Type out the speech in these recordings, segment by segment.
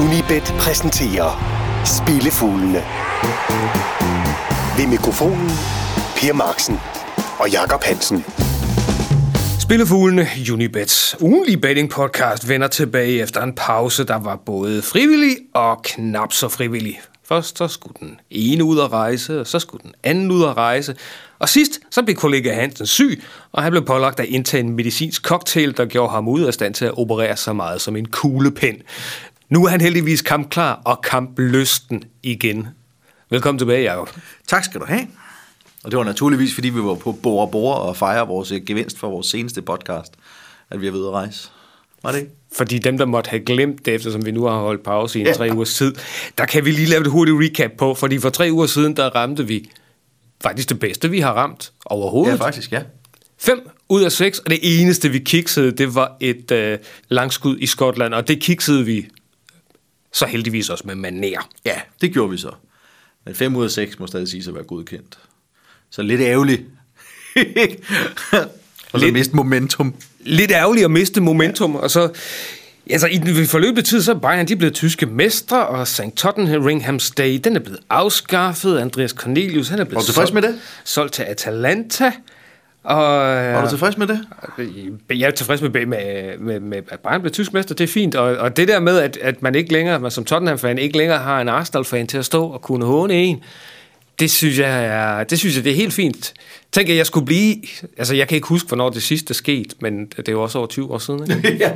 Unibet præsenterer Spillefuglene. Ved mikrofonen Per Marksen og Jakob Hansen. Spillefuglene Unibets ugenlige betting podcast vender tilbage efter en pause, der var både frivillig og knap så frivillig. Først så skulle den ene ud at rejse, og så skulle den anden ud at rejse. Og sidst så blev kollega Hansen syg, og han blev pålagt at indtage en medicinsk cocktail, der gjorde ham ud af stand til at operere så meget som en kuglepen. Nu er han heldigvis kampklar og kamplysten igen. Velkommen tilbage, Jacob. Tak skal du have. Og det var naturligvis, fordi vi var på Bora Bora og fejre vores øh, gevinst for vores seneste podcast, at vi er ved at rejse. Var det ikke? Fordi dem, der måtte have glemt det, eftersom vi nu har holdt pause i en ja. tre ugers tid, der kan vi lige lave et hurtigt recap på, fordi for tre uger siden, der ramte vi faktisk det bedste, vi har ramt overhovedet. Ja, faktisk, ja. 5 ud af 6, og det eneste, vi kiksede, det var et øh, langskud i Skotland, og det kiksede vi så heldigvis også med maner. Ja, det gjorde vi så. Men 5 ud af 6 må stadig sige at være godkendt. Så lidt ærgerligt. og så Lidt- miste momentum. Lidt ærgerligt at miste momentum, ja. og så... Altså, i den forløbet tid, så er Bayern, de er blevet tyske mestre, og St. Tottenham Stay, den er blevet afskaffet. Andreas Cornelius, han er blevet du tilfreds med det? solgt til Atalanta. Og, Var du tilfreds med det? Jeg er tilfreds med, med, med, med at Bayern blev tysk mester, det er fint. Og, og det der med, at, at man ikke længere, man som Tottenham-fan, ikke længere har en Arsenal-fan til at stå og kunne håne en, det synes jeg er, det synes jeg, det er helt fint. Tænk, at jeg skulle blive... Altså, jeg kan ikke huske, hvornår det sidste skete, men det er jo også over 20 år siden, ikke? ja.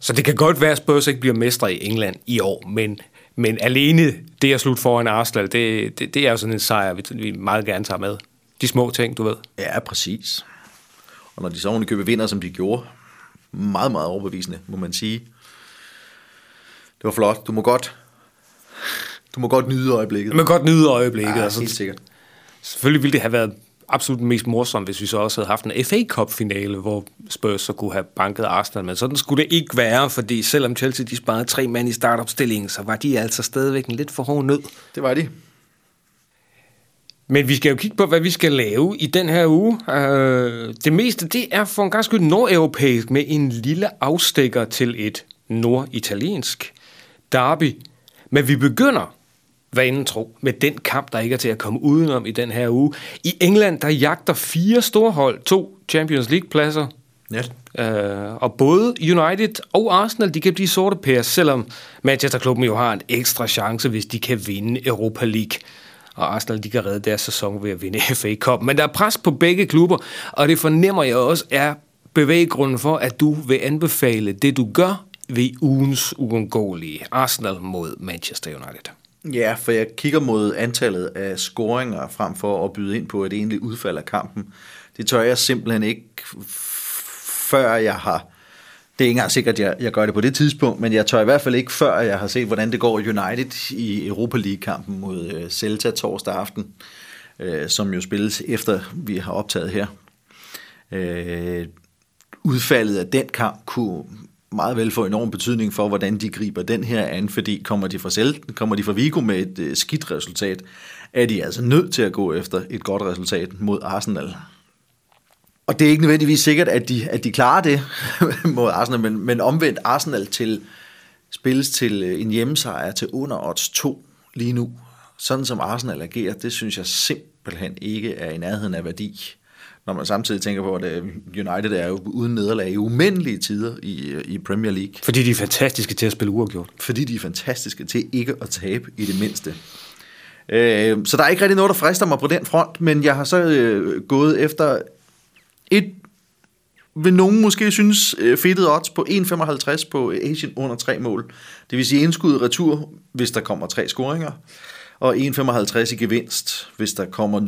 Så det kan godt være, at Spurs ikke bliver mestre i England i år, men, men alene det at slutte foran Arsenal, det, det, det er jo sådan en sejr, vi, vi meget gerne tager med. De små ting, du ved. ja, præcis. Og når de så oven i købet vinder, som de gjorde, meget, meget overbevisende, må man sige. Det var flot. Du må godt, du må godt nyde øjeblikket. Man kan godt nyde øjeblikket. ja, altså, helt sikkert. Selvfølgelig ville det have været absolut mest morsomt, hvis vi så også havde haft en FA Cup-finale, hvor Spurs så kunne have banket Arsenal. Men sådan skulle det ikke være, fordi selvom Chelsea de sparede tre mand i startopstillingen, så var de altså stadigvæk en lidt for hård nød. Det var de. Men vi skal jo kigge på, hvad vi skal lave i den her uge. Øh, det meste, det er for en gang skyld nordeuropæisk med en lille afstikker til et norditaliensk derby. Men vi begynder, hvad inden tro, med den kamp, der ikke er til at komme udenom i den her uge. I England, der jagter fire store hold, to Champions League-pladser, Ja. Øh, og både United og Arsenal, de kan blive sorte pære, selvom Manchester-klubben jo har en ekstra chance, hvis de kan vinde Europa League. Og Arsenal, de kan redde deres sæson ved at vinde FA Cup. Men der er pres på begge klubber, og det fornemmer jeg også er bevæggrunden for, at du vil anbefale det, du gør ved ugens uundgåelige Arsenal mod Manchester United. Ja, for jeg kigger mod antallet af scoringer frem for at byde ind på et egentlig udfald af kampen. Det tør jeg simpelthen ikke, før jeg har... Det er ikke engang sikkert, at jeg, jeg gør det på det tidspunkt, men jeg tør i hvert fald ikke, før jeg har set, hvordan det går United i Europa League-kampen mod øh, Celta torsdag aften, øh, som jo spilles efter, vi har optaget her. Øh, udfaldet af den kamp kunne meget vel få enorm betydning for, hvordan de griber den her an, fordi kommer de fra, Selten, kommer de fra Vigo med et øh, skidt resultat, er de altså nødt til at gå efter et godt resultat mod Arsenal. Og det er ikke nødvendigvis sikkert, at de, at de klarer det mod Arsenal, men, men omvendt Arsenal til spilles til øh, en hjemmesejr til under odds 2 lige nu. Sådan som Arsenal agerer, det synes jeg simpelthen ikke er i nærheden af værdi. Når man samtidig tænker på, at øh, United er jo uden nederlag i umindelige tider i, øh, i Premier League. Fordi de er fantastiske til at spille uafgjort. Fordi de er fantastiske til ikke at tabe i det mindste. Øh, så der er ikke rigtig noget, der frister mig på den front, men jeg har så øh, gået efter et, vil nogen måske synes, øh, fedtet odds på 1,55 på Asian under tre mål. Det vil sige indskud retur, hvis der kommer tre scoringer, og 1,55 i gevinst, hvis der kommer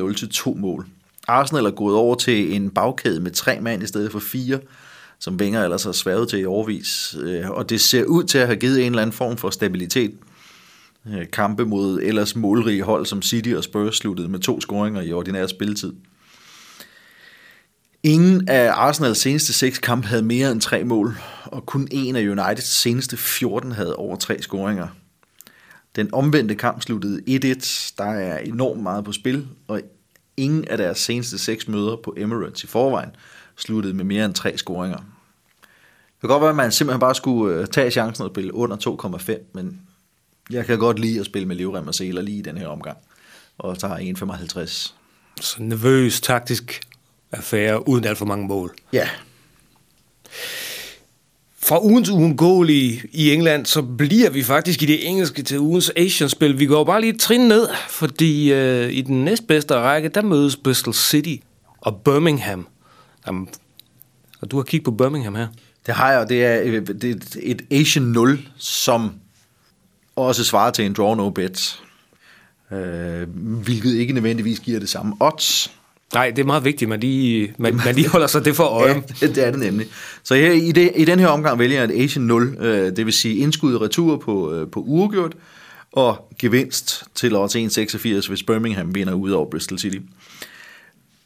0-2 mål. Arsenal er gået over til en bagkæde med tre mand i stedet for fire, som Wenger ellers har sværet til i overvis. Øh, og det ser ud til at have givet en eller anden form for stabilitet. Øh, kampe mod ellers målrige hold som City og Spurs sluttede med to scoringer i ordinær spilletid. Ingen af Arsenals seneste seks kampe havde mere end tre mål, og kun en af Uniteds seneste 14 havde over tre scoringer. Den omvendte kamp sluttede 1-1. Der er enormt meget på spil, og ingen af deres seneste seks møder på Emirates i forvejen sluttede med mere end tre scoringer. kan godt være, at man simpelthen bare skulle øh, tage chancen og spille under 2,5, men jeg kan godt lide at spille med livrem og seler lige i den her omgang. Og tager 1,55. Så nervøs, taktisk affære, uden alt for mange mål. Ja, fra ugens uundgåelige i England, så bliver vi faktisk i det engelske til ugens Asian-spil. Vi går bare lige et trin ned, fordi øh, i den næstbedste række, der mødes Bristol City og Birmingham. Jamen, og du har kigget på Birmingham her. det har jeg, og det er, øh, det er et Asian 0, som også svarer til en draw no bet. Øh, hvilket ikke nødvendigvis giver det samme odds. Nej, det er meget vigtigt, at man lige, man, man lige holder sig det for øje. Ja, det er det nemlig. Så her, i, det, i den her omgang vælger jeg et Asian 0, øh, det vil sige indskud og retur på, øh, på uregjort, og gevinst til odds 1,86, hvis Birmingham vinder ud over Bristol City.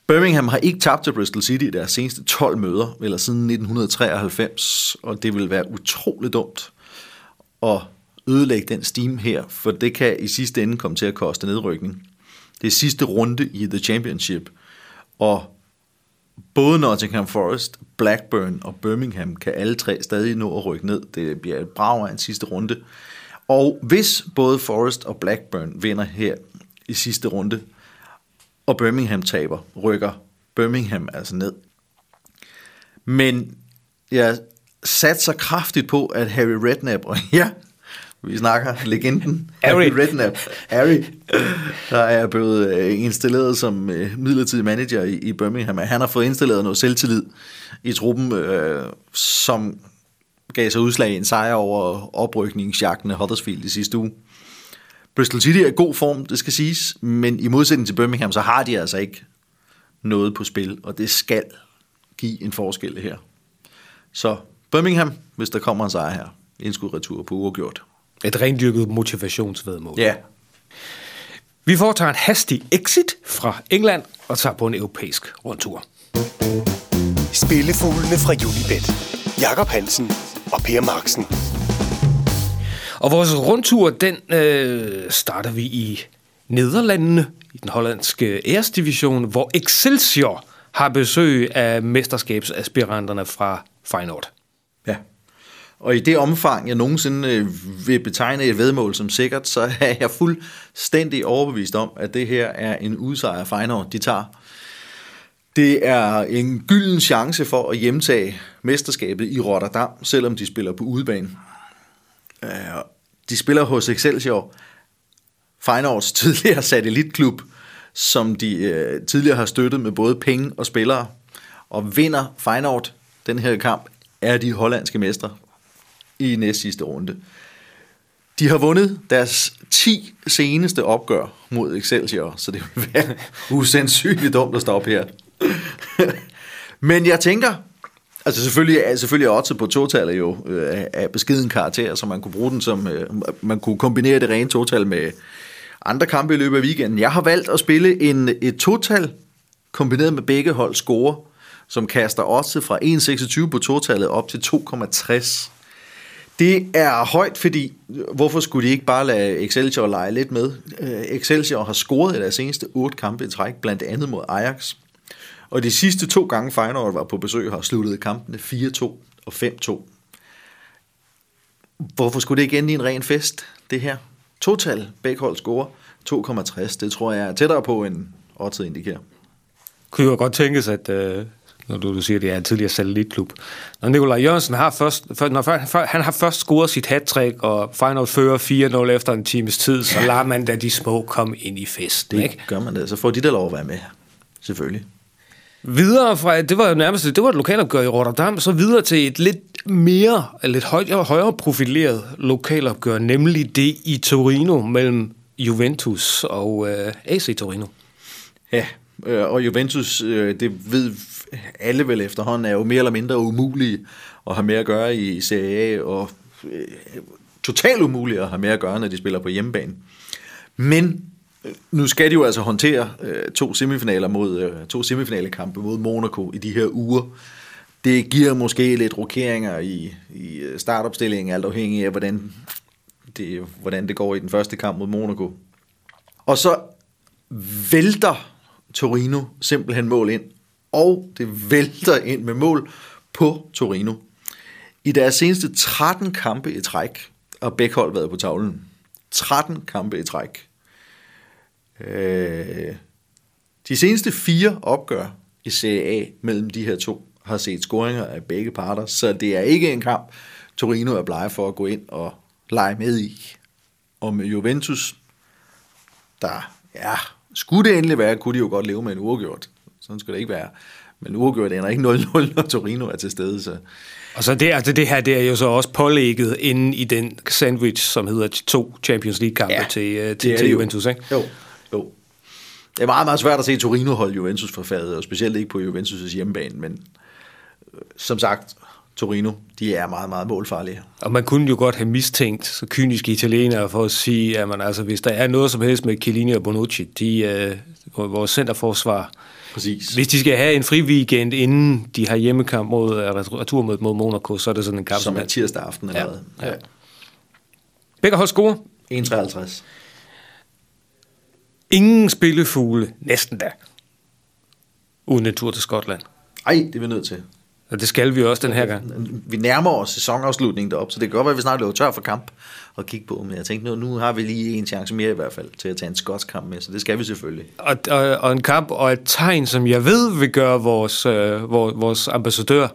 Birmingham har ikke tabt til Bristol City i deres seneste 12 møder, eller siden 1993, og det vil være utroligt dumt at ødelægge den steam her, for det kan i sidste ende komme til at koste nedrykning. Det er sidste runde i The Championship, og både Nottingham Forest, Blackburn og Birmingham kan alle tre stadig nå at rykke ned. Det bliver et brag af en sidste runde. Og hvis både Forest og Blackburn vinder her i sidste runde, og Birmingham taber, rykker Birmingham altså ned. Men jeg satser kraftigt på, at Harry Redknapp, og ja, vi snakker legenden, Harry. Redknapp, Harry, der er blevet øh, installeret som øh, midlertidig manager i, Birmingham, han har fået installeret noget selvtillid i truppen, øh, som gav sig udslag i en sejr over oprykningsjagten af Huddersfield i sidste uge. Bristol City er i god form, det skal siges, men i modsætning til Birmingham, så har de altså ikke noget på spil, og det skal give en forskel her. Så Birmingham, hvis der kommer en sejr her, indskud retur på uafgjort. Et rendyrket motivationsvedmål. Ja, Vi foretager en hastig exit fra England og tager på en europæisk rundtur. Spillefuglene fra Unibet. Jakob Hansen og Per Marksen. Og vores rundtur, den øh, starter vi i Nederlandene, i den hollandske æresdivision, hvor Excelsior har besøg af mesterskabsaspiranterne fra Feyenoord. ja. Og i det omfang, jeg nogensinde øh, vil betegne et vedmål som sikkert, så er jeg fuldstændig overbevist om, at det her er en udsejr Feyenoord, de tager. Det er en gylden chance for at hjemtage mesterskabet i Rotterdam, selvom de spiller på udebane. Øh, De spiller hos Excelsior, Feyenoords tidligere satellitklub, som de øh, tidligere har støttet med både penge og spillere. Og vinder Feyenoord den her kamp, er de hollandske mestre i næst sidste runde. De har vundet deres 10 seneste opgør mod Excelsior, så det vil være usandsynligt dumt at stoppe her. Men jeg tænker, altså selvfølgelig, selvfølgelig er oddset på total jo øh, af- beskeden karakter, så man kunne bruge den som, øh, man kunne kombinere det rene total med andre kampe i løbet af weekenden. Jeg har valgt at spille en, et total kombineret med begge hold score, som kaster oddset fra 1,26 på totallet op til 2,60. Det er højt, fordi hvorfor skulle de ikke bare lade Excelsior lege lidt med? Øh, Excelsior har scoret i deres seneste otte kampe i træk, blandt andet mod Ajax. Og de sidste to gange Feyenoord var på besøg, har sluttet kampene 4-2 og 5-2. Hvorfor skulle det ikke ende i en ren fest, det her? Total, begge hold score 2,60. Det tror jeg er tættere på, end oddset indikerer. Kunne jo godt tænkes, at øh, når du, du siger, at det er en tidligere satellitklub. Når Nikolaj Jørgensen har først, for, når før- han har først scoret sit hat og Feyenoord fører 4-0 efter en times tid, så lader man da de små komme ind i festen. Det Ikke? gør man det. Så får de da lov at være med. Selvfølgelig. Videre fra, det var jo nærmest, det var et lokalopgør i Rotterdam, så videre til et lidt mere, lidt højere, højere profileret lokalopgør, nemlig det i Torino mellem Juventus og øh, AC Torino. Ja, øh, og Juventus, øh, det ved alle vel efterhånden, er jo mere eller mindre umulige at have med at gøre i Serie A, og øh, totalt umulige at have med at gøre, når de spiller på hjemmebane. Men øh, nu skal de jo altså håndtere øh, to semifinaler mod øh, to semifinalekampe mod Monaco i de her uger. Det giver måske lidt rokeringer i, i øh, startopstillingen, alt afhængig af, hvordan det, hvordan det går i den første kamp mod Monaco. Og så vælter Torino simpelthen mål ind, og det vælter ind med mål på Torino. I deres seneste 13 kampe i træk, og begge hold været på tavlen. 13 kampe i træk. Øh, de seneste fire opgør i Serie A mellem de her to har set scoringer af begge parter, så det er ikke en kamp, Torino er blege for at gå ind og lege med i. Og med Juventus, der, ja, skulle det endelig være, kunne de jo godt leve med en uafgjort. Sådan skal det ikke være. Men uafgjort ender ikke 0-0, når Torino er til stede. Så. Og så det, altså det her, det er jo så også pålægget inde i den sandwich, som hedder to Champions League-kampe ja, til, øh, til, til Juventus, ikke? Jo, jo. Det er meget, meget svært at se Torino holde Juventus for fadet, og specielt ikke på Juventus' hjemmebane, men øh, som sagt, Torino, de er meget, meget målfarlige. Og man kunne jo godt have mistænkt så kyniske italienere for at sige, at man, altså, hvis der er noget som helst med Chiellini og Bonucci, de, uh, vores centerforsvar, Præcis. hvis de skal have en fri weekend, inden de har hjemmekamp mod uh, retur mod, mod Monaco, så er det sådan en kamp. Som er tirsdag aften allerede. Ja, ja. Begge hold score. 1,53. Ingen spillefugle, næsten da, uden en tur til Skotland. Ej, det er vi nødt til. Og det skal vi også den her gang. Vi nærmer os sæsonafslutningen derop, så det kan godt være, at vi snart løber tør for kamp og kigge på. Men jeg tænkte, nu, nu har vi lige en chance mere i hvert fald til at tage en skotsk kamp med, så det skal vi selvfølgelig. Og, og, og en kamp og et tegn, som jeg ved vil gøre vores, øh, vores, vores ambassadør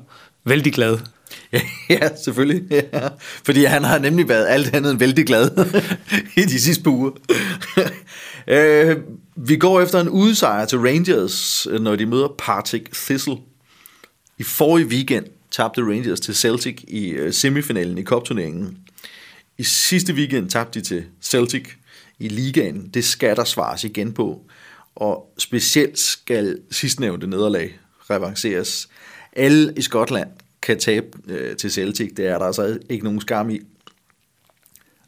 vældig glad. ja, selvfølgelig. Ja. Fordi han har nemlig været alt andet end vældig glad i de sidste uger. øh, vi går efter en udsejr til Rangers, når de møder Partick Thistle i forrige weekend tabte Rangers til Celtic i øh, semifinalen i kopturneringen. I sidste weekend tabte de til Celtic i ligaen. Det skal der svares igen på. Og specielt skal sidstnævnte nederlag revanceres. Alle i Skotland kan tabe øh, til Celtic. Det er der altså ikke nogen skam i.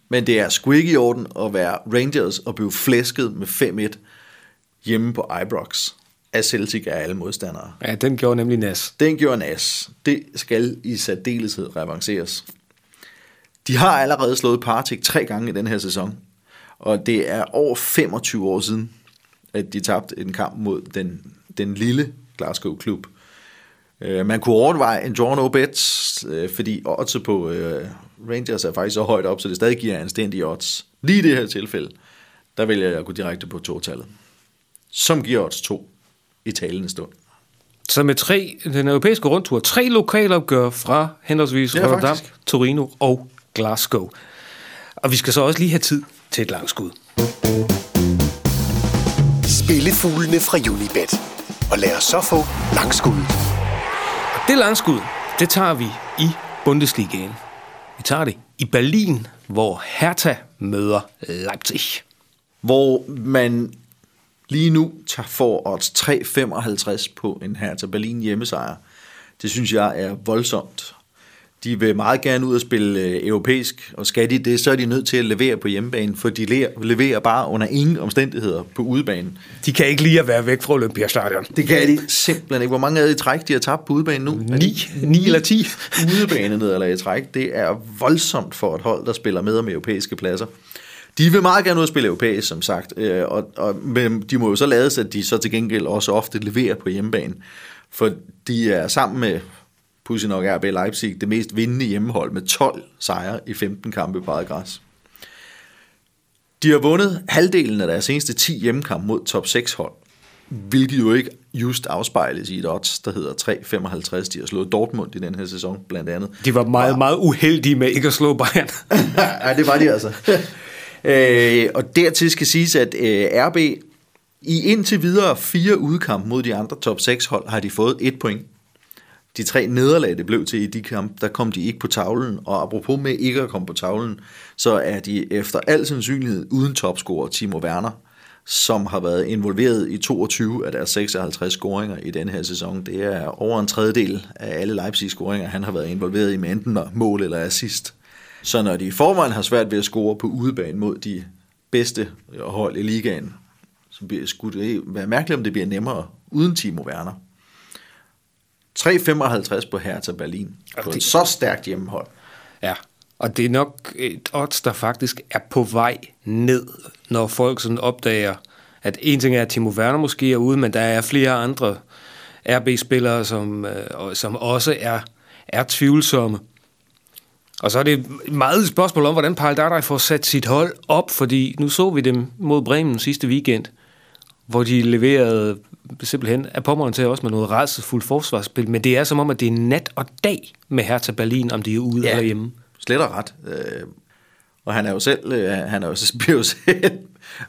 Men det er sgu ikke i orden at være Rangers og blive flæsket med 5-1 hjemme på Ibrox af Celtic af alle modstandere. Ja, den gjorde nemlig nas. Den gjorde nas. Det skal i særdeleshed revanceres. De har allerede slået Partick tre gange i den her sæson, og det er over 25 år siden, at de tabte en kamp mod den, den lille Glasgow-klub. Uh, man kunne overveje en draw no bets, uh, fordi odds på uh, Rangers er faktisk så højt op, så det stadig giver anstændige odds. Lige i det her tilfælde, der vælger jeg at gå direkte på to-tallet, som giver odds 2 i talende stund. Så med tre, den europæiske rundtur, tre lokalopgør fra henholdsvis ja, Rotterdam, Torino og Glasgow. Og vi skal så også lige have tid til et langskud. Spillefuglene fra Unibet. Og lad os så få langskud. Og det langskud, det tager vi i Bundesligaen. Vi tager det i Berlin, hvor Hertha møder Leipzig. Hvor man lige nu får odds 3,55 på en her til Berlin hjemmesejr. Det synes jeg er voldsomt. De vil meget gerne ud og spille øh, europæisk, og skal de det, så er de nødt til at levere på hjemmebane, for de leverer bare under ingen omstændigheder på udebanen. De kan ikke lige at være væk fra Olympiastadion. Det kan de simpelthen ikke. Hvor mange af de træk, de har tabt på udebanen nu? Ni, ni eller ti. Udebane nederlag i træk. Det er voldsomt for et hold, der spiller med om europæiske pladser. De vil meget gerne ud og spille europæisk, som sagt, øh, og, og, men de må jo så lade sig, at de så til gengæld også ofte leverer på hjemmebane. For de er sammen med, pudsigt nok RB Leipzig, det mest vindende hjemmehold med 12 sejre i 15 kampe på eget græs. De har vundet halvdelen af deres seneste 10 hjemmekampe mod top 6 hold, hvilket jo ikke just afspejles i et odds, der hedder 3,55. De har slået Dortmund i den her sæson, blandt andet. De var meget, meget uheldige med ikke at slå Bayern. ja, det var de altså. Øh, og dertil skal siges, at øh, RB i indtil videre fire udkamp mod de andre top 6 hold har de fået et point. De tre nederlag, det blev til i de kampe, der kom de ikke på tavlen, og apropos med ikke at komme på tavlen, så er de efter al sandsynlighed uden topscorer Timo Werner, som har været involveret i 22 af deres 56 scoringer i den her sæson. Det er over en tredjedel af alle Leipzig-scoringer, han har været involveret i med enten mål eller assist. Så når de i forvejen har svært ved at score på udebane mod de bedste hold i ligaen, så bliver, skulle det være mærkeligt, om det bliver nemmere uden Timo Werner. 3,55 på Hertha Berlin på et så stærkt hjemmehold. Ja, og det er nok et odds, der faktisk er på vej ned, når folk sådan opdager, at en ting er, at Timo Werner måske er ude, men der er flere andre RB-spillere, som, øh, som også er, er tvivlsomme. Og så er det meget et spørgsmål om, hvordan Paul Dardai får sat sit hold op, fordi nu så vi dem mod Bremen sidste weekend, hvor de leverede simpelthen af pommeren til også med noget rædselsfuldt forsvarsspil, men det er som om, at det er nat og dag med Hertha Berlin, om de er ude ja. eller hjemme. Slet og ret. Øh, og han er jo selv, øh, han er jo, bliver jo selv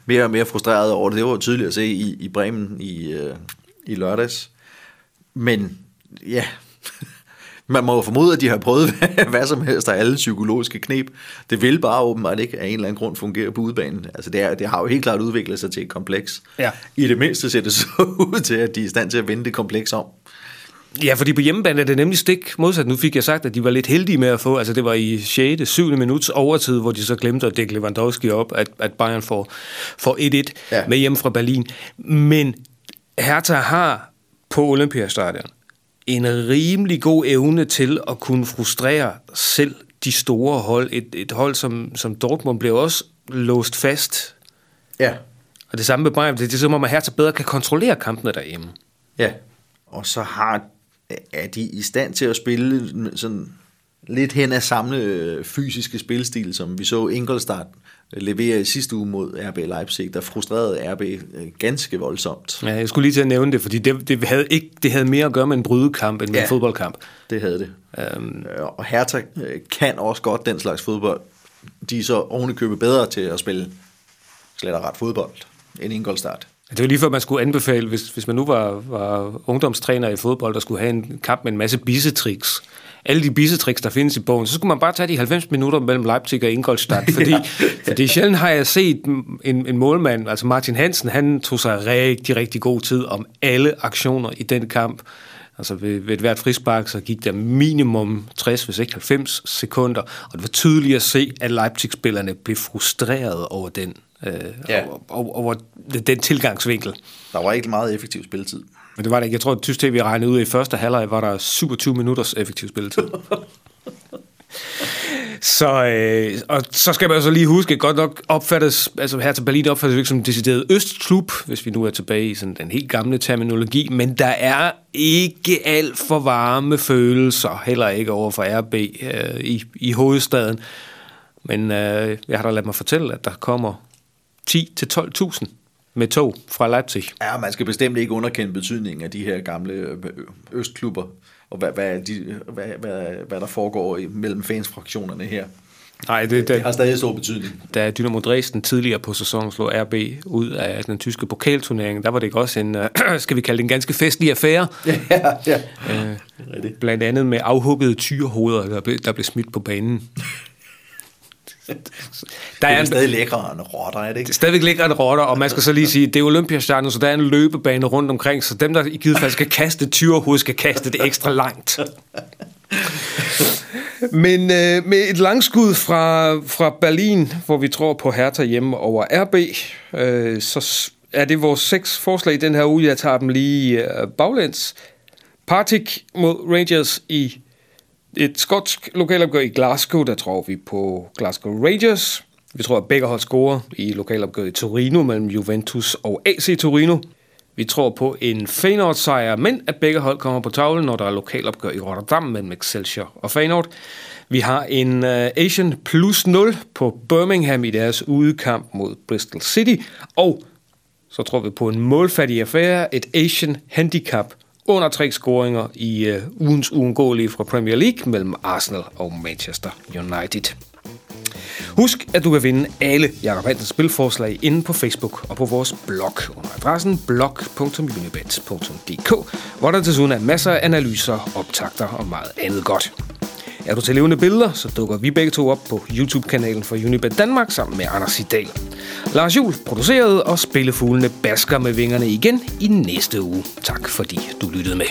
mere og mere frustreret over det. Det var jo tydeligt at se i, i Bremen i, øh, i lørdags. Men ja, man må jo formode, at de har prøvet hvad som helst af alle psykologiske knep. Det vil bare åbenbart ikke af en eller anden grund fungere på udbanen. Altså det, er, det har jo helt klart udviklet sig til et kompleks. Ja. I det mindste ser det så ud til, at de er i stand til at vende det kompleks om. Ja, fordi på hjemmebane er det nemlig stik modsat. Nu fik jeg sagt, at de var lidt heldige med at få, altså det var i 6. 7. minuts overtid, hvor de så glemte at dække Lewandowski op, at, at Bayern får, får 1-1 ja. med hjem fra Berlin. Men Hertha har på Olympiastadion en rimelig god evne til at kunne frustrere selv de store hold. Et, et hold som, som Dortmund blev også låst fast. Ja. Og det samme med Bayern, det er som om, at Hertha bedre kan kontrollere kampene derhjemme. Ja, og så har, er de i stand til at spille sådan lidt hen af samme øh, fysiske spilstil, som vi så Ingolstadt levere i sidste uge mod RB Leipzig, der frustrerede RB øh, ganske voldsomt. Ja, jeg skulle lige til at nævne det, fordi det, det, havde, ikke, det havde mere at gøre med en brydekamp end med ja, en fodboldkamp. det havde det. Um, og Hertha øh, kan også godt den slags fodbold. De er så ovenikøbet bedre til at spille slet og ret fodbold end Ingolstadt. Det var lige før, man skulle anbefale, hvis, hvis man nu var, var ungdomstræner i fodbold, der skulle have en kamp med en masse bisetricks, alle de bisetricks, der findes i bogen, så skulle man bare tage de 90 minutter mellem Leipzig og Ingolstadt, fordi, ja. fordi sjældent har jeg set en, en målmand, altså Martin Hansen, han tog sig rigtig, rigtig god tid om alle aktioner i den kamp. Altså ved, ved et hvert frispark, så gik der minimum 60, hvis ikke 90 sekunder, og det var tydeligt at se, at Leipzig-spillerne blev frustreret over den, øh, ja. over, over, den tilgangsvinkel. Der var ikke meget effektiv spilletid. Men det var det ikke. Jeg tror, at Tysk TV regnede ud, i første halvleg var der 27 minutters effektiv spilletid. så, øh, og så skal man så lige huske, godt nok opfattes, altså her til Berlin opfattes ikke som en decideret østklub, hvis vi nu er tilbage i sådan den helt gamle terminologi, men der er ikke alt for varme følelser, heller ikke over for RB øh, i, i hovedstaden. Men øh, jeg har da ladet mig fortælle, at der kommer 10-12.000 med tog fra Leipzig. Ja, man skal bestemt ikke underkende betydningen af de her gamle øh, østklubber, og hvad, hvad, de, hvad, hvad, hvad der foregår mellem fansfraktionerne her. Nej, det, det, det har stadig stor betydning. Da Dynamo Dresden tidligere på sæsonen slog RB ud af den tyske pokalturnering, der var det ikke også en, skal vi kalde det en ganske festlig affære. Ja, ja. Øh, blandt andet med afhuggede tyrehoveder, der blev, der blev smidt på banen. Der er, det er stadig lækre end rotter, er det ikke? Det er stadigvæk lækre end rotter, og man skal så lige sige, det er Olympiastjernen, så der er en løbebane rundt omkring, så dem, der i givet fald skal kaste tyrehoved, skal kaste det ekstra langt. Men øh, med et langskud fra, fra Berlin, hvor vi tror på Hertha hjemme over RB, øh, så er det vores seks forslag i den her uge. Jeg tager dem lige øh, baglæns. Partik mod Rangers i et skotsk lokalopgør i Glasgow, der tror vi på Glasgow Rangers. Vi tror, at begge hold scorer i lokalopgøret i Torino mellem Juventus og AC Torino. Vi tror på en Feyenoord-sejr, men at begge hold kommer på tavlen, når der er lokalopgør i Rotterdam mellem Excelsior og Feyenoord. Vi har en uh, Asian plus 0 på Birmingham i deres udekamp mod Bristol City. Og så tror vi på en målfattig affære, et Asian handicap under tre scoringer i øh, ugens uundgåelige fra Premier League mellem Arsenal og Manchester United. Husk, at du kan vinde alle Jakob Hansens spilforslag inde på Facebook og på vores blog under adressen blog.unibet.dk, hvor der desuden er masser af analyser, optagter og meget andet godt. Er du til levende billeder, så dukker vi begge to op på YouTube-kanalen for Unibet Danmark sammen med Anders Idal. Lars Jul producerede, og Spillefuglene basker med vingerne igen i næste uge. Tak fordi du lyttede med.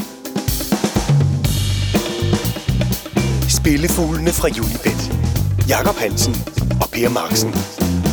Spillefuglene fra Unibet. Jakob Hansen og Per Marksen.